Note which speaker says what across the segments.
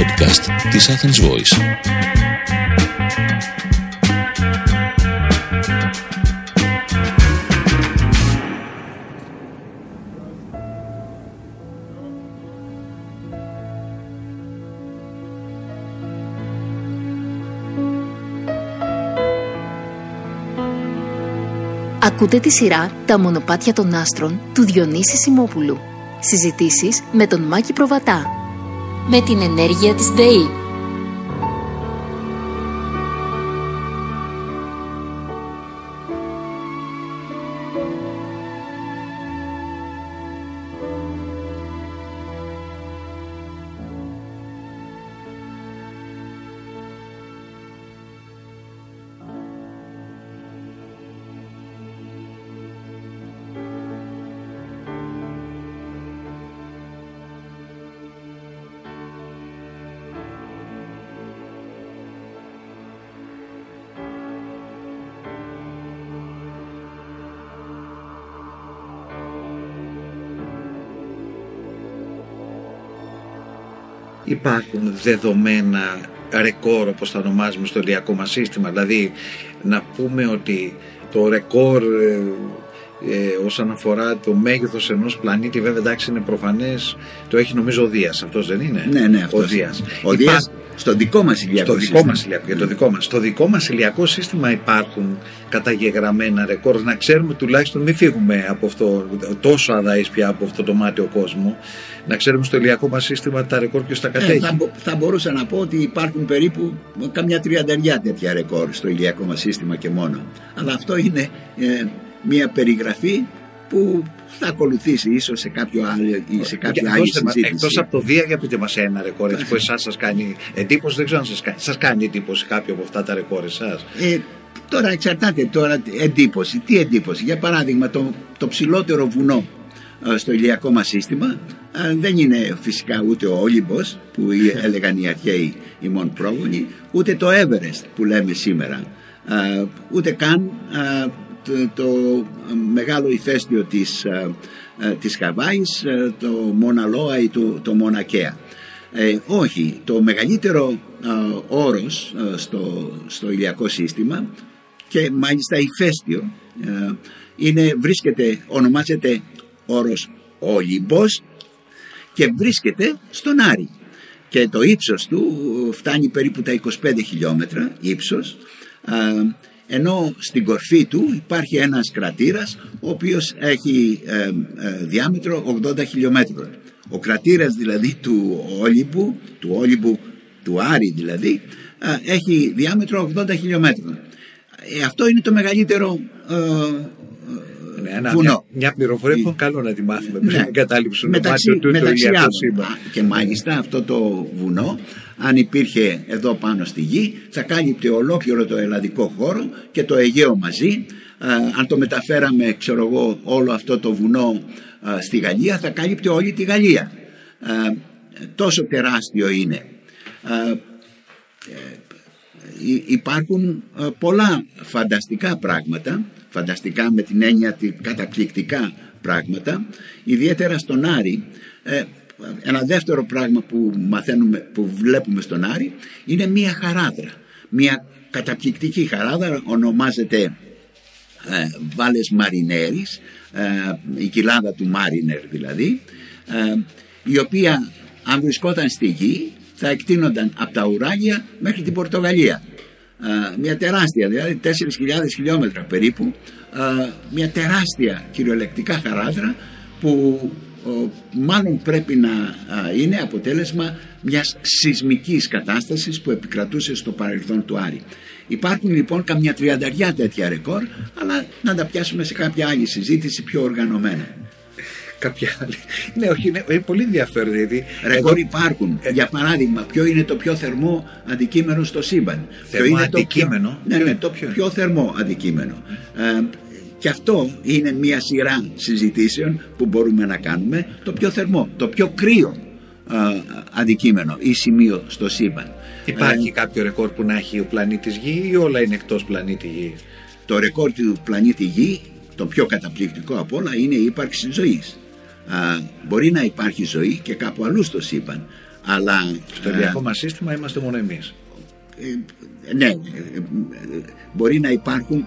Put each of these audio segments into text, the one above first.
Speaker 1: podcast της Athens Voice.
Speaker 2: Ακούτε τη σειρά «Τα μονοπάτια των άστρων» του Διονύση Σιμόπουλου. Συζητήσεις με τον Μάκη Προβατά. Με την ενέργεια της ΔΕΗ.
Speaker 3: Υπάρχουν δεδομένα ρεκόρ όπως τα ονομάζουμε στο ηλιακό μας σύστημα. Δηλαδή να πούμε ότι το ρεκόρ ε, ε, όσον αφορά το μέγεθος ενός πλανήτη βέβαια εντάξει είναι προφανές το έχει νομίζω ο Δίας αυτός δεν είναι;
Speaker 4: Ναι, ναι, αυτός.
Speaker 3: ο Δίας,
Speaker 4: Ο Δίας στο δικό μας ηλιακό
Speaker 3: στο δικό
Speaker 4: σύστημα.
Speaker 3: μας ηλιακό, για το δικό μας. Στο δικό μας ηλιακό σύστημα υπάρχουν καταγεγραμμένα ρεκόρ. Να ξέρουμε τουλάχιστον μην φύγουμε από αυτό, τόσο αδαείς πια από αυτό το μάτιο κόσμο. Να ξέρουμε στο ηλιακό μας σύστημα τα ρεκόρ ποιος τα
Speaker 4: Ε,
Speaker 3: κατέχει.
Speaker 4: θα, μπο- θα μπορούσα να πω ότι υπάρχουν περίπου καμιά τριανταριά τέτοια ρεκόρ στο ηλιακό μας σύστημα και μόνο. Αλλά αυτό είναι ε, μια περιγραφή που θα ακολουθήσει ίσως σε κάποιο άλλο ή σε κάποια
Speaker 3: Για-
Speaker 4: άλλη
Speaker 3: δώστε μας,
Speaker 4: συζήτηση.
Speaker 3: Εκτός από το Δία, για πείτε μας ένα ρεκόρ έτσι, που εσάς σας κάνει εντύπωση. Δεν ξέρω αν σας κάνει, σας κάνει εντύπωση κάποιο από αυτά τα ρεκόρ εσάς.
Speaker 4: Ε, τώρα εξαρτάται τώρα εντύπωση. Τι εντύπωση; Για παράδειγμα το, το ψηλότερο βουνό ε, στο ηλιακό μας σύστημα ε, δεν είναι φυσικά ούτε ο Όλυμπος που οι- έλεγαν οι αρχαίοι οι μόν πρόγονοι ούτε το Everest που λέμε σήμερα ε, ούτε καν ε, το, το μεγάλο ηφαίστειο της, ε, ε, της Χαβάης ε, το Μοναλόα ή το, το Μονακέα ε, όχι, το μεγαλύτερο ε, όρος ε, στο, στο ηλιακό σύστημα και μάλιστα ηφαίστειο ε, είναι, βρίσκεται, ονομάζεται όρος Όλυμπος και βρίσκεται στον Άρη. Και το ύψος του φτάνει περίπου τα 25 χιλιόμετρα ύψος ε, ενώ στην κορφή του υπάρχει ένας κρατήρας ο οποίος έχει ε, ε, διάμετρο 80 χιλιόμετρων. Ο κρατήρας δηλαδή του Όλυμπου, του Όλυμπου του Άρη δηλαδή, ε, έχει διάμετρο 80 χιλιόμετρων. Ε, αυτό είναι το μεγαλύτερο ε,
Speaker 3: Ναι, ένα-
Speaker 4: βουνό.
Speaker 3: μια, μια πληροφορία που είναι καλό να τη μάθουμε πριν
Speaker 4: Ναι.
Speaker 3: εγκατάλειψουν το
Speaker 4: μεταξύ,
Speaker 3: μάτιο του το
Speaker 4: μεταξύ
Speaker 3: ηλιακό
Speaker 4: άλλων.
Speaker 3: σύμπαν.
Speaker 4: Α, Και μάλιστα αυτό το βουνό, αν υπήρχε εδώ πάνω στη γη, θα κάλυπτε ολόκληρο το ελλαδικό χώρο και το Αιγαίο μαζί. Α, αν το μεταφέραμε, ξέρω εγώ, όλο αυτό το βουνό α, στη Γαλλία, θα κάλυπτε όλη τη Γαλλία. Α, τόσο τεράστιο είναι. Α, Υ- υπάρχουν ε, πολλά φανταστικά πράγματα φανταστικά με την έννοια τη καταπληκτικά πράγματα ιδιαίτερα στον Άρη. Ε, ένα δεύτερο πράγμα που μαθαίνουμε που βλέπουμε στον Άρη είναι μία χαράδρα. Μία καταπληκτική χαράδρα ονομάζεται ε, Βάλες Μαρινέρης ε, η κοιλάδα του Μάρινερ δηλαδή ε, η οποία αν βρισκόταν στη γη θα εκτείνονταν από τα ουράγια μέχρι την Πορτογαλία. Ε, μια τεράστια δηλαδή 4.000 χιλιόμετρα περίπου ε, μια τεράστια κυριολεκτικά χαράδρα που ο, μάλλον πρέπει να α, είναι αποτέλεσμα μιας σεισμικής κατάστασης που επικρατούσε στο παρελθόν του Άρη. Υπάρχουν λοιπόν καμιά τριανταριά τέτοια ρεκόρ, αλλά να τα πιάσουμε σε κάποια άλλη συζήτηση πιο οργανωμένα.
Speaker 3: Κάποια άλλη. Ναι, όχι, είναι, είναι πολύ ενδιαφέρον. Γιατί
Speaker 4: Ρεκόρ
Speaker 3: εδώ-
Speaker 4: υπάρχουν.
Speaker 3: Ε,
Speaker 4: Για παράδειγμα, ποιο είναι το πιο θερμό αντικείμενο στο σύμπαν;
Speaker 3: Θερμό
Speaker 4: Ποιο είναι το
Speaker 3: αντικείμενο;
Speaker 4: Πιο, ναι,
Speaker 3: Ποιο
Speaker 4: ναι,
Speaker 3: είναι,
Speaker 4: το
Speaker 3: ποιο είναι;
Speaker 4: πιο θερμό αντικείμενο. Ε, και αυτό είναι μια σειρά συζητήσεων που μπορούμε να κάνουμε. Το πιο θερμό, το πιο κρύο ε, αντικείμενο ή σημείο στο σύμπαν.
Speaker 3: Υπάρχει
Speaker 4: Ε,
Speaker 3: κάποιο ρεκόρ που να έχει ο πλανήτης Γη ή όλα είναι εκτός πλανήτη Γη;
Speaker 4: το ρεκόρ του πλανήτη Γη, το πιο καταπληκτικό από όλα, είναι η ύπαρξη ζωής. Α, μπορεί να υπάρχει ζωή και κάπου αλλού στο σύμπαν, Αλλά
Speaker 3: Στο ηλιακό μας σύστημα είμαστε μόνο εμείς.
Speaker 4: ε, ναι, ε, ε, μπορεί να υπάρχουν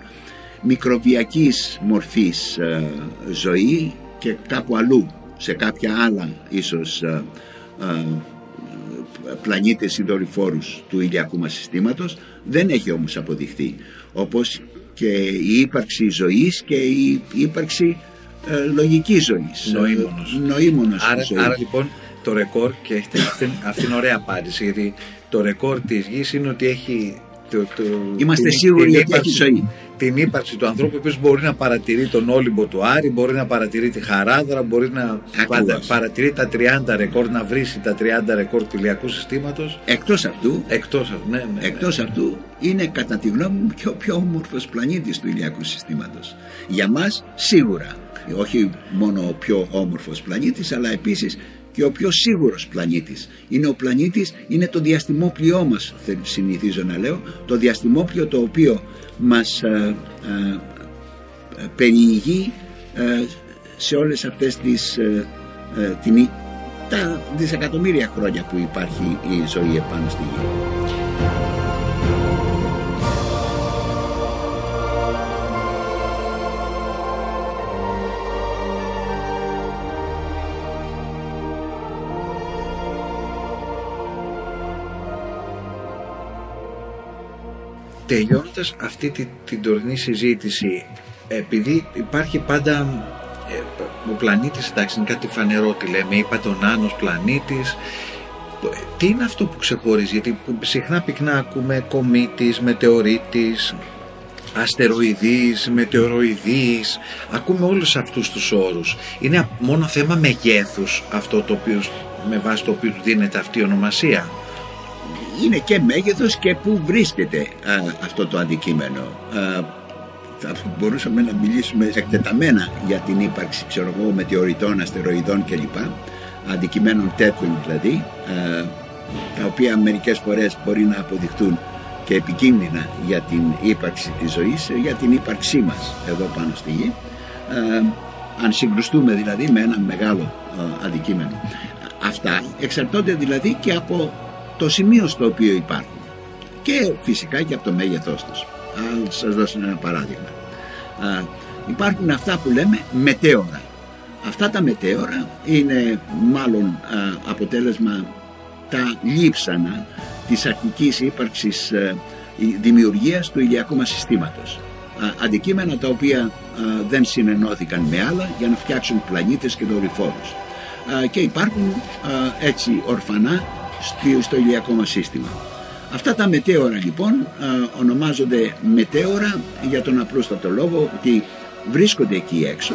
Speaker 4: μικροβιακής μορφής ε, ζωή και κάπου αλλού, σε κάποια άλλα ίσως ε, ε, πλανήτες ή δορυφόρους του ηλιακού μας συστήματος δεν έχει όμως αποδειχθεί όπως και η ύπαρξη ζωής και η ύπαρξη ε, λογικής ζωής
Speaker 3: Νοήμονος.
Speaker 4: Ε, νοήμονος
Speaker 3: Άρα,
Speaker 4: ζωής.
Speaker 3: άρα λοιπόν το ρεκόρ και έχετε, αυτή, αυτή είναι ωραία απάντηση γιατί το ρεκόρ της γης είναι ότι έχει το, το,
Speaker 4: Είμαστε σίγουροι ότι έχει
Speaker 3: ύπαρξη-
Speaker 4: ζωή.
Speaker 3: την ύπαρξη του ανθρώπου ο οποίος μπορεί να παρατηρεί τον Όλυμπο του Άρη, μπορεί να παρατηρεί τη Χαράδρα, μπορεί να
Speaker 4: Ακριβώς.
Speaker 3: παρα- παρατηρεί τα 30 ρεκόρ, να βρει τα 30 ρεκόρ του ηλιακού συστήματος
Speaker 4: Εκτός αυτού
Speaker 3: εκτός αυτού. Ναι, ναι, ναι.
Speaker 4: Εκτός αυτού είναι κατά τη γνώμη μου και ο πιο όμορφος πλανήτης του ηλιακού συστήματος. Για μας σίγουρα, όχι μόνο ο πιο όμορφος πλανήτης αλλά επίσης και ο πιο σίγουρος πλανήτης. Είναι ο πλανήτης, είναι το διαστημόπλοιό μας θε- συνηθίζω να λέω, το διαστημόπλιο το οποίο μας ε, ε, ε, περιηγεί ε, σε όλες αυτές τις ε, ε, την, τα δισεκατομμύρια χρόνια που υπάρχει η ζωή επάνω στη γη.
Speaker 3: Τελειώνοντας αυτή τη, την τωρινή συζήτηση, επειδή υπάρχει πάντα ε, ο πλανήτης, εντάξει είναι κάτι φανερό τι λέμε, είπα τον Άνος πλανήτης, Ε, τι είναι αυτό που ξεχωρίζει, γιατί που συχνά πυκνά ακούμε κομήτης, μετεωρίτης, αστεροειδής, μετεωροειδής, ακούμε όλους αυτούς τους όρους. Είναι μόνο θέμα μεγέθους αυτό το οποίο, με βάση το οποίο του δίνεται αυτή η ονομασία.
Speaker 4: Είναι και μέγεθος και πού βρίσκεται α, αυτό το αντικείμενο. Α, θα μπορούσαμε να μιλήσουμε εκτεταμένα για την ύπαρξη ξέρω εγώ, μετεωρητών, αστεροειδών κλπ. Αντικειμένων τέτοιων δηλαδή, α, τα οποία μερικές φορές μπορεί να αποδειχτούν και επικίνδυνα για την ύπαρξη της ζωής, για την ύπαρξή μας εδώ πάνω στη γη. Α, αν συγκρουστούμε δηλαδή με ένα μεγάλο α, αντικείμενο. Αυτά εξαρτώνται δηλαδή και από το σημείο στο οποίο υπάρχουν και φυσικά και από το μέγεθός τους. Θα σας δώσω ένα παράδειγμα. Α, υπάρχουν αυτά που λέμε μετέωρα. Αυτά τα μετέωρα είναι μάλλον α, αποτέλεσμα τα λείψανα της αρχικής ύπαρξης ε, η- δημιουργίας του ηλιακού μας συστήματος. Α, αντικείμενα τα οποία α, δεν συνενώθηκαν με άλλα για να φτιάξουν πλανήτες και δορυφόρους. Α, και υπάρχουν α, έτσι ορφανά στη- στο ηλιακό μας σύστημα. Αυτά τα μετέωρα λοιπόν α, ονομάζονται μετέωρα για τον απλούστατο λόγο ότι βρίσκονται εκεί έξω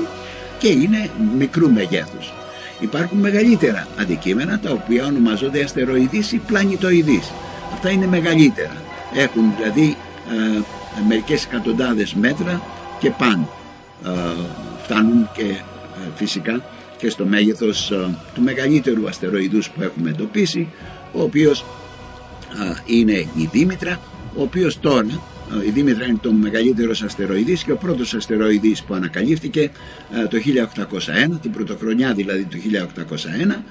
Speaker 4: και είναι μικρού μεγέθους. Υπάρχουν μεγαλύτερα αντικείμενα τα οποία ονομάζονται αστεροειδείς ή πλανητοειδείς. Αυτά είναι μεγαλύτερα. Έχουν δηλαδή ε, μερικές εκατοντάδες μέτρα και πάνω. Ε, φτάνουν και ε, φυσικά και στο μέγεθος ε, του μεγαλύτερου αστεροειδούς που έχουμε εντοπίσει ο οποίος α, είναι η Δήμητρα, ο οποίος τώρα, α, η Δήμητρα είναι το μεγαλύτερος αστεροειδής και ο πρώτος αστεροειδής που ανακαλύφθηκε α, το 1801, την πρωτοχρονιά δηλαδή του 1801,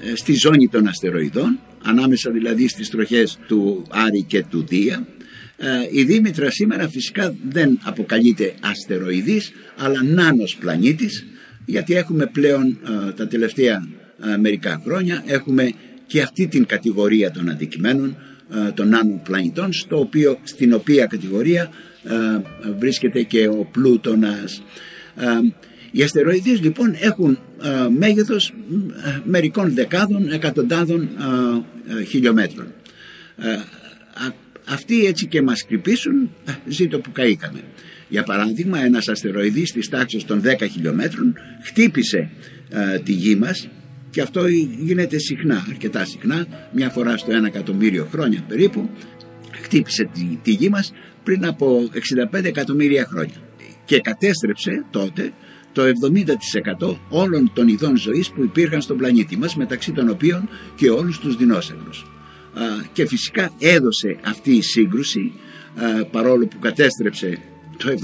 Speaker 4: ε, στη ζώνη των αστεροειδών, ανάμεσα δηλαδή στις τροχές του Άρη και του Δία. Ε, Η Δήμητρα σήμερα φυσικά δεν αποκαλείται αστεροειδής, αλλά νάνος πλανήτης, γιατί έχουμε πλέον ε, τα τελευταία ε, μερικά χρόνια έχουμε και αυτή την κατηγορία των αντικειμένων ε, των νάνων πλανητών στο οποίο, στην οποία κατηγορία ε, βρίσκεται και ο Πλούτονας. Ε, Οι αστεροειδείς λοιπόν έχουν ε, μέγεθος ε, μερικών δεκάδων, εκατοντάδων ε, ε, χιλιόμετρων. Ε, α- Αυτοί έτσι και μας κρυπήσουν, ε, ζήτω που καήκαμε. Για παράδειγμα, ένας αστεροειδής της τάξης των 10 χιλιόμετρων χτύπησε ε, τη γη μας και αυτό γίνεται συχνά, αρκετά συχνά, μια φορά στο ένα εκατομμύριο χρόνια περίπου, χτύπησε τη, τη γη μας πριν από 65 εκατομμύρια χρόνια και κατέστρεψε τότε το 70% όλων των ειδών ζωής που υπήρχαν στον πλανήτη μας μεταξύ των οποίων και όλους τους δεινόσαυρους. Α, και φυσικά έδωσε αυτή η σύγκρουση α, παρόλο που κατέστρεψε το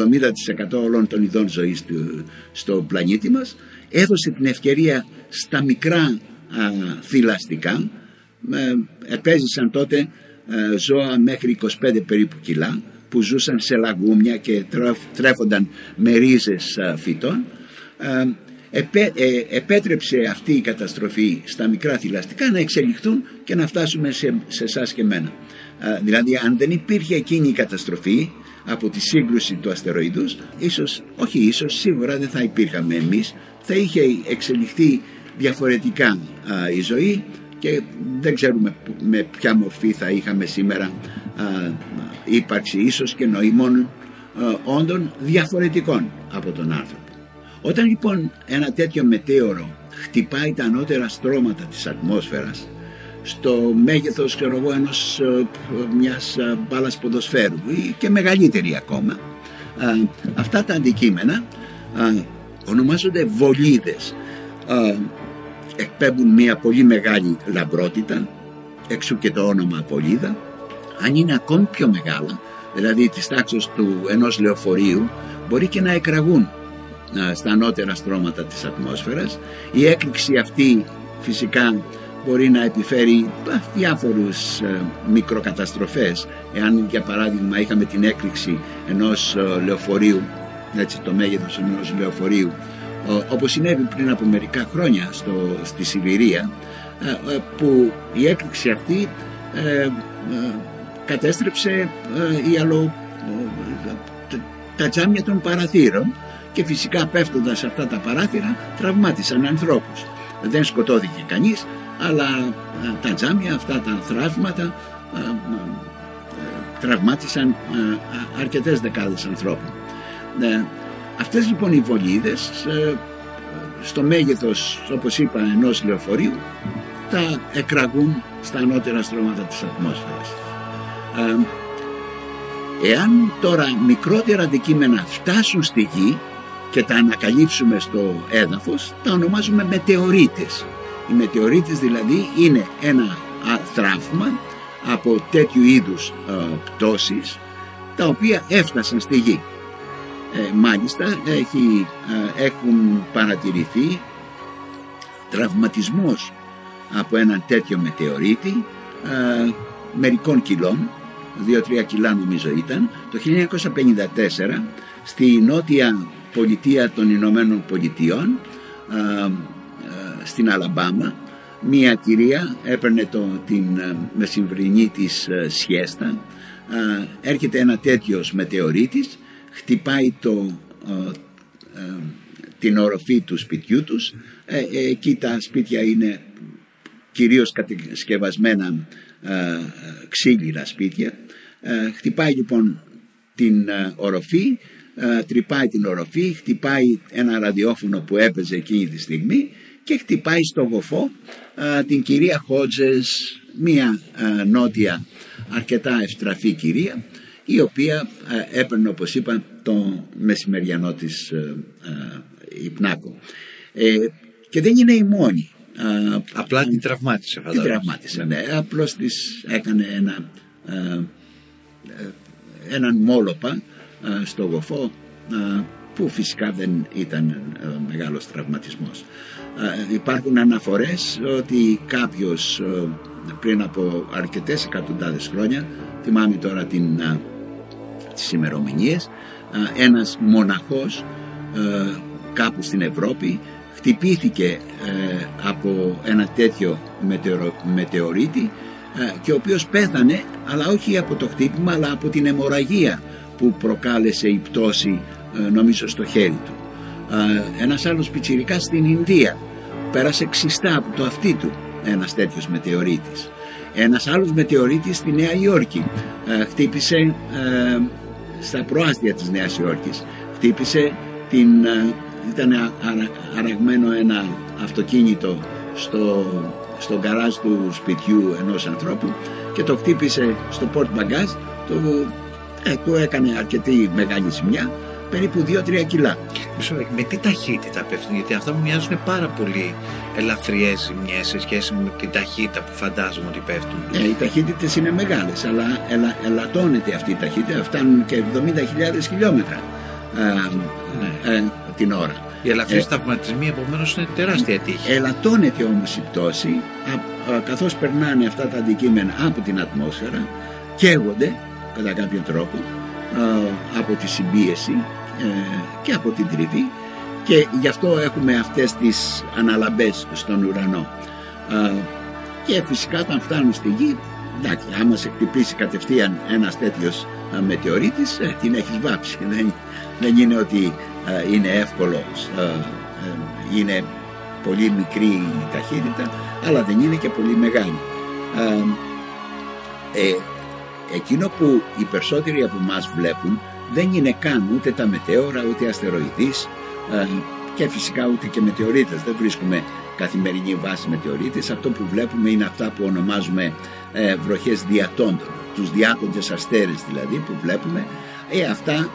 Speaker 4: 70% όλων των ειδών ζωής του, στο πλανήτη μας έδωσε την ευκαιρία στα μικρά α, θηλαστικά ε, επέζησαν τότε ε, ζώα μέχρι 25 περίπου κιλά που ζούσαν σε λαγούμια και τρέφονταν με ρίζες φυτών επέ, επέτρεψε αυτή η καταστροφή στα μικρά θηλαστικά να εξελιχθούν και να φτάσουμε σε, σε εσάς και μένα. Δηλαδή αν δεν υπήρχε εκείνη η καταστροφή από τη σύγκρουση του αστεροειδούς ίσως, όχι ίσως, σίγουρα δεν θα υπήρχαμε εμείς θα είχε εξελιχθεί διαφορετικά η ζωή και δεν ξέρουμε με ποια μορφή θα είχαμε σήμερα α, ύπαρξη ίσως και νοημών όντων διαφορετικών από τον άνθρωπο. Όταν λοιπόν ένα τέτοιο μετέωρο χτυπάει τα ανώτερα στρώματα της ατμόσφαιρας στο μέγεθος ξέρω εγώ, ενός ε, μιας ε, μπάλας ποδοσφαίρου ή και μεγαλύτερη ακόμα αυτά τα αντικείμενα ονομάζονται βολίδες. Εκπέμπουν μια πολύ μεγάλη λαμπρότητα έξω και το όνομα βολίδα. Αν είναι ακόμη πιο μεγάλα δηλαδή της τάξης του ενός λεωφορείου μπορεί και να εκραγούν στα ανώτερα στρώματα της ατμόσφαιρας. Η έκρηξη αυτή φυσικά μπορεί να επιφέρει διάφορους ε, μικροκαταστροφές. Εάν για παράδειγμα είχαμε την έκρηξη ενός ε, λεωφορείου έτσι το μέγεθος ενός λεωφορείου όπως συνέβη πριν από μερικά χρόνια στο, στη Σιβηρία ε, που η έκρηξη αυτή κατέστρεψε η αλλο, τα τζάμια των παραθύρων και φυσικά πέφτοντας αυτά τα παράθυρα τραυμάτισαν ανθρώπους. Δεν σκοτώθηκε κανείς αλλά ε, τα τζάμια αυτά τα θραύματα ε, ε, τραυμάτισαν αρκετές δεκάδες ανθρώπων. Αυτές λοιπόν οι βολίδες στο μέγεθος όπως είπα ενός λεωφορείου τα εκραγούν στα ανώτερα στρώματα της ατμόσφαιρας. Εάν τώρα μικρότερα αντικείμενα φτάσουν στη γη και τα ανακαλύψουμε στο έδαφος τα ονομάζουμε μετεωρίτες οι μετεωρίτες δηλαδή είναι ένα θράψμα από τέτοιου είδους πτώσεις τα οποία έφτασαν στη γη. Ε, μάλιστα έχει, έχουν παρατηρηθεί τραυματισμός από έναν τέτοιο μετεωρίτη μερικών κιλών 2-3 κιλά νομίζω ήταν το 1954 στη νότια πολιτεία των Ηνωμένων Πολιτειών στην Αλαμπάμα μία κυρία έπαιρνε το, την ε, μεσημβρινή της ε, σιέστα έρχεται ένα τέτοιος μετεωρίτης χτυπάει το, ε, την οροφή του σπιτιού τους. Εκεί τα σπίτια είναι κυρίως κατασκευασμένα ξύλινα σπίτια. Χτυπάει λοιπόν την οροφή τρυπάει την οροφή χτυπάει ένα ραδιόφωνο που έπαιζε εκείνη τη στιγμή και χτυπάει στο γοφό την κυρία Χότζες, μία νότια αρκετά ευστραφή κυρία η οποία έπαιρνε όπως είπα το μεσημεριανό της υπνάκο. Ε, και δεν είναι η μόνη.
Speaker 3: Απλά την τραυμάτισε
Speaker 4: Την τραυμάτισε, ναι. Απλώς της έκανε ένα, έναν μόλοπα στο γοφό που φυσικά δεν ήταν μεγάλος τραυματισμός. Ε, υπάρχουν αναφορές ότι κάποιος ε, πριν από αρκετές εκατοντάδες χρόνια θυμάμαι τώρα την, ε, τις ημερομηνίες. Ένας μοναχός κάπου στην Ευρώπη χτυπήθηκε από ένα τέτοιο μετεωρίτη και ο οποίος πέθανε αλλά όχι από το χτύπημα αλλά από την αιμορραγία που προκάλεσε η πτώση νομίζω στο χέρι του. Ένας άλλος πιτσιρικάς στην Ινδία πέρασε ξιστά από το αυτί του ένας τέτοιος μετεωρίτης. Ένας άλλος μετεωρίτης στη Νέα Υόρκη ε, χτύπησε ε, στα προάστια της Νέας Υόρκης χτύπησε την ε, ήταν αραγμένο ένα αυτοκίνητο στο, στο γκαράζ του σπιτιού ενός ανθρώπου και το χτύπησε στο port bagage το, ε, του έκανε αρκετή μεγάλη ζημιά περίπου 2-3 κιλά.
Speaker 3: Με τι ταχύτητα πέφτουν, γιατί αυτά μου μοιάζουν πάρα πολύ ελαφριές ζημιές σε σχέση με την ταχύτητα που φαντάζομαι ότι πέφτουν.
Speaker 4: Ε, οι ταχύτητες είναι μεγάλες, αλλά ελα, ελαττώνεται αυτή η ταχύτητα, φτάνουν και 70.000 χιλιόμετρα ε, ναι. ε, την ώρα.
Speaker 3: Οι ελαφρύς
Speaker 4: Ε,
Speaker 3: τραυματισμοί επομένως είναι τεράστια τύχη.
Speaker 4: Ελαττώνεται όμως η πτώση α- α, καθώς περνάνε αυτά τα αντικείμενα από την ατμόσφαιρα καίγονται κατά κάποιο τρόπο α, από τη συμπίεση ε, και από την τριβή και γι' αυτό έχουμε αυτές τις αναλαμπές στον ουρανό. Α, και φυσικά όταν φτάνουν στη γη εντάξει, άμα σε χτυπήσει κατευθείαν ένας τέτοιος α, μετεωρίτης ε, την έχεις βάψει. Δεν, δεν είναι ότι α, είναι εύκολο α, ε, είναι πολύ μικρή η ταχύτητα αλλά δεν είναι και πολύ μεγάλη. Α, ε, εκείνο που οι περισσότεροι από εμάς βλέπουν δεν είναι καν ούτε τα μετέωρα ούτε αστεροειδείς ε, και φυσικά ούτε και μετεωρίτες. Δεν βρίσκουμε καθημερινή βάση μετεωρίτες αυτό που βλέπουμε είναι αυτά που ονομάζουμε ε, βροχές διατόντων. Τους διάτοντες αστέρες δηλαδή που βλέπουμε. Ε, αυτά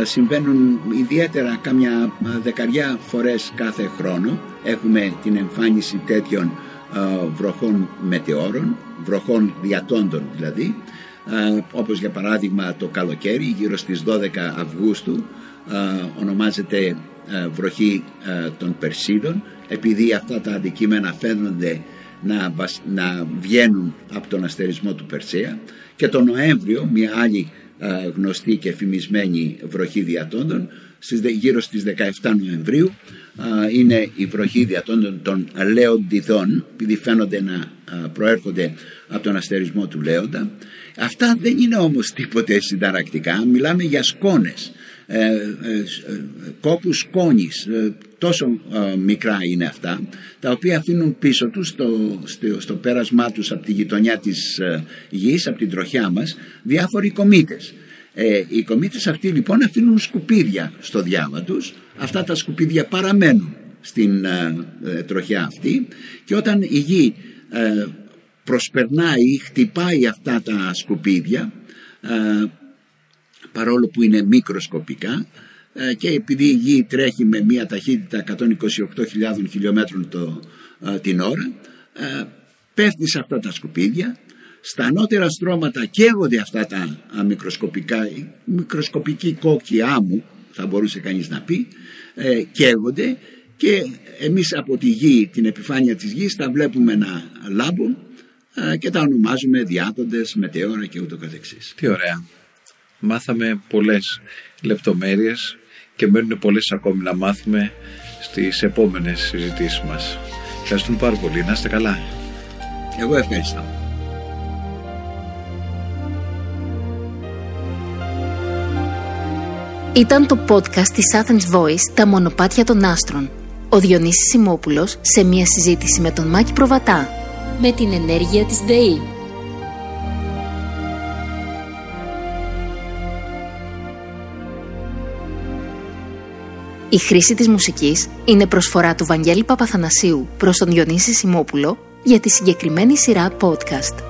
Speaker 4: ε, συμβαίνουν ιδιαίτερα κάμια ε, δεκαριά φορές κάθε χρόνο. Έχουμε την εμφάνιση τέτοιων ε, βροχών μετεώρων βροχών διατόντων δηλαδή. ε, όπως για παράδειγμα το καλοκαίρι γύρω στις 12 Αυγούστου ε, ονομάζεται ε, βροχή ε, των Περσίδων επειδή αυτά τα αντικείμενα φαίνονται να, βασ- να βγαίνουν από τον αστερισμό του Περσέα. Και το Νοέμβριο μια άλλη ε, γνωστή και φημισμένη βροχή διατόντων στις, δε- γύρω στις 17 Νοεμβρίου ε, είναι η βροχή διατόντων των Λέοντιδών επειδή φαίνονται να ε, προέρχονται από τον αστερισμό του Λέοντα. Αυτά δεν είναι όμως τίποτε συνταρακτικά. Μιλάμε για σκόνες ε, ε, ε, κόπους σκόνης ε, τόσο ε, μικρά είναι αυτά τα οποία αφήνουν πίσω τους στο, στο, στο πέρασμά τους από τη γειτονιά της ε, γης από την τροχιά μας διάφοροι κομήτες ε, οι κομήτες αυτοί λοιπόν αφήνουν σκουπίδια στο διάβα τους. Αυτά τα σκουπίδια παραμένουν στην ε, ε, τροχιά αυτή και όταν η γη ε, προσπερνάει χτυπάει αυτά τα σκουπίδια ε, παρόλο που είναι μικροσκοπικά ε, και επειδή η γη τρέχει με μια ταχύτητα 128.000 χιλιόμετρων το, ε, την ώρα ε, πέφτει σε αυτά τα σκουπίδια. Στα ανώτερα στρώματα καίγονται αυτά τα α, μικροσκοπικά η μικροσκοπική κόκκι άμμου θα μπορούσε κανείς να πει ε, καίγονται και εμείς από τη γη, την επιφάνεια της γης τα βλέπουμε να λάμπουν ε, και τα ονομάζουμε διάτοντες, μετεώρα και ούτω καθεξής.
Speaker 3: Τι ωραία. Μάθαμε πολλές λεπτομέρειες και μένουν πολλές ακόμη να μάθουμε στις επόμενες συζητήσεις μας. Ευχαριστούμε πάρα πολύ. Να είστε καλά.
Speaker 4: Εγώ ευχαριστώ.
Speaker 2: Ήταν το podcast της Athens Voice «Τα μονοπάτια των άστρων». Ο Διονύσης Σιμόπουλος σε μια συζήτηση με τον Μάκη Προβατά. Με την ενέργεια της ΔΕΗ. Η χρήση της μουσικής είναι προσφορά του Βαγγέλη Παπαθανασίου προς τον Διονύση Σιμόπουλο για τη συγκεκριμένη σειρά podcast.